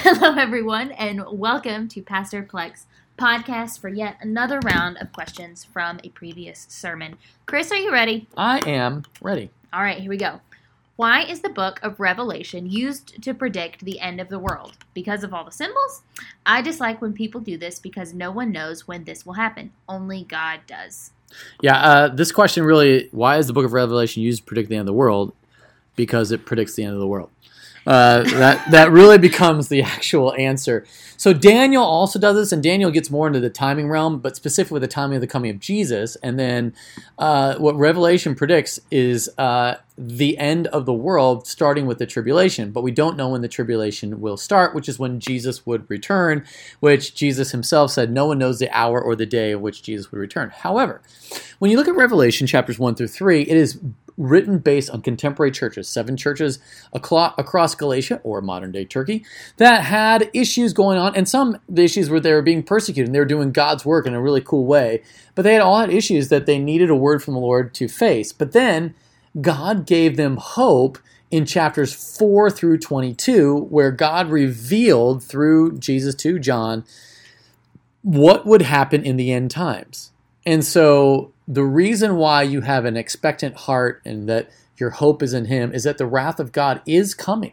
Hello, everyone, and welcome to Pastor Plex podcast for yet another round of questions from a previous sermon. Chris, are you ready? I am ready. All right, here we go. Why is the book of Revelation used to predict the end of the world? Because of all the symbols? I dislike when people do this because no one knows when this will happen. Only God does. Yeah, uh, this question really why is the book of Revelation used to predict the end of the world? Because it predicts the end of the world. Uh, that that really becomes the actual answer. So Daniel also does this, and Daniel gets more into the timing realm, but specifically the timing of the coming of Jesus. And then uh, what Revelation predicts is uh, the end of the world, starting with the tribulation. But we don't know when the tribulation will start, which is when Jesus would return. Which Jesus himself said, no one knows the hour or the day of which Jesus would return. However, when you look at Revelation chapters one through three, it is written based on contemporary churches, seven churches across Galatia or modern day Turkey that had issues going on, and some the issues were they were being persecuted and they were doing God's work in a really cool way, but they had all had issues that they needed a word from the Lord to face. But then God gave them hope in chapters 4 through 22, where God revealed through Jesus to John what would happen in the end times. And so the reason why you have an expectant heart and that your hope is in Him is that the wrath of God is coming.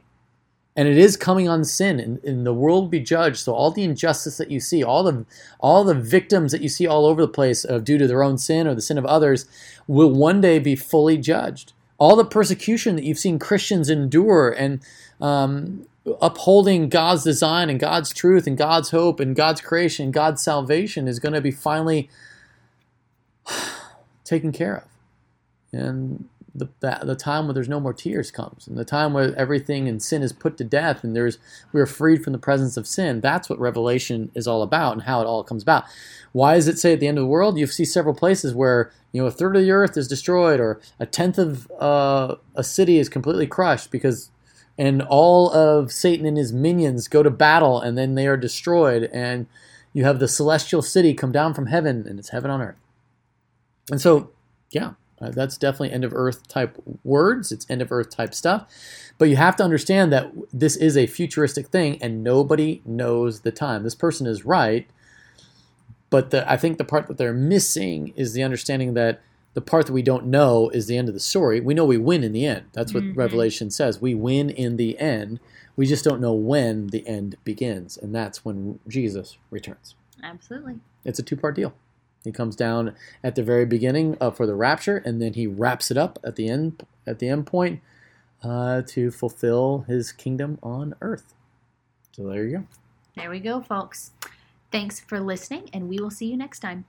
And it is coming on sin, and, and, the world will be judged. So all the injustice that you see, all the all the victims that you see all over the place of due to their own sin or the sin of others, will one day be fully judged. All the persecution that you've seen Christians endure and um, upholding God's design and God's truth and God's hope and God's creation, and God's salvation is going to be finally taken care of. And the, the, the, time where there's no more tears comes, and the time where everything in sin is put to death, and there's we're freed from the presence of sin. That's what Revelation is all about, and how it all comes about. Why does it say at the end of the world? You see several places where you know a third of the earth is destroyed, or a tenth of uh, a city is completely crushed because, and all of Satan and his minions go to battle, and then they are destroyed, and you have the celestial city come down from heaven, and it's heaven on earth. And so, yeah, uh, that's definitely end of earth type words. It's end of earth type stuff. But you have to understand that this is a futuristic thing and nobody knows the time. This person is right. But the, I think the part that they're missing is the understanding that the part that we don't know is the end of the story. We know we win in the end. That's what mm-hmm. Revelation says. We win in the end. We just don't know when the end begins. And that's when Jesus returns. Absolutely. It's a two part deal. He comes down at the very beginning uh, for the rapture, and then he wraps it up at the end at the end point uh, to fulfill his kingdom on earth. So there you go. There we go, folks. Thanks for listening, and we will see you next time.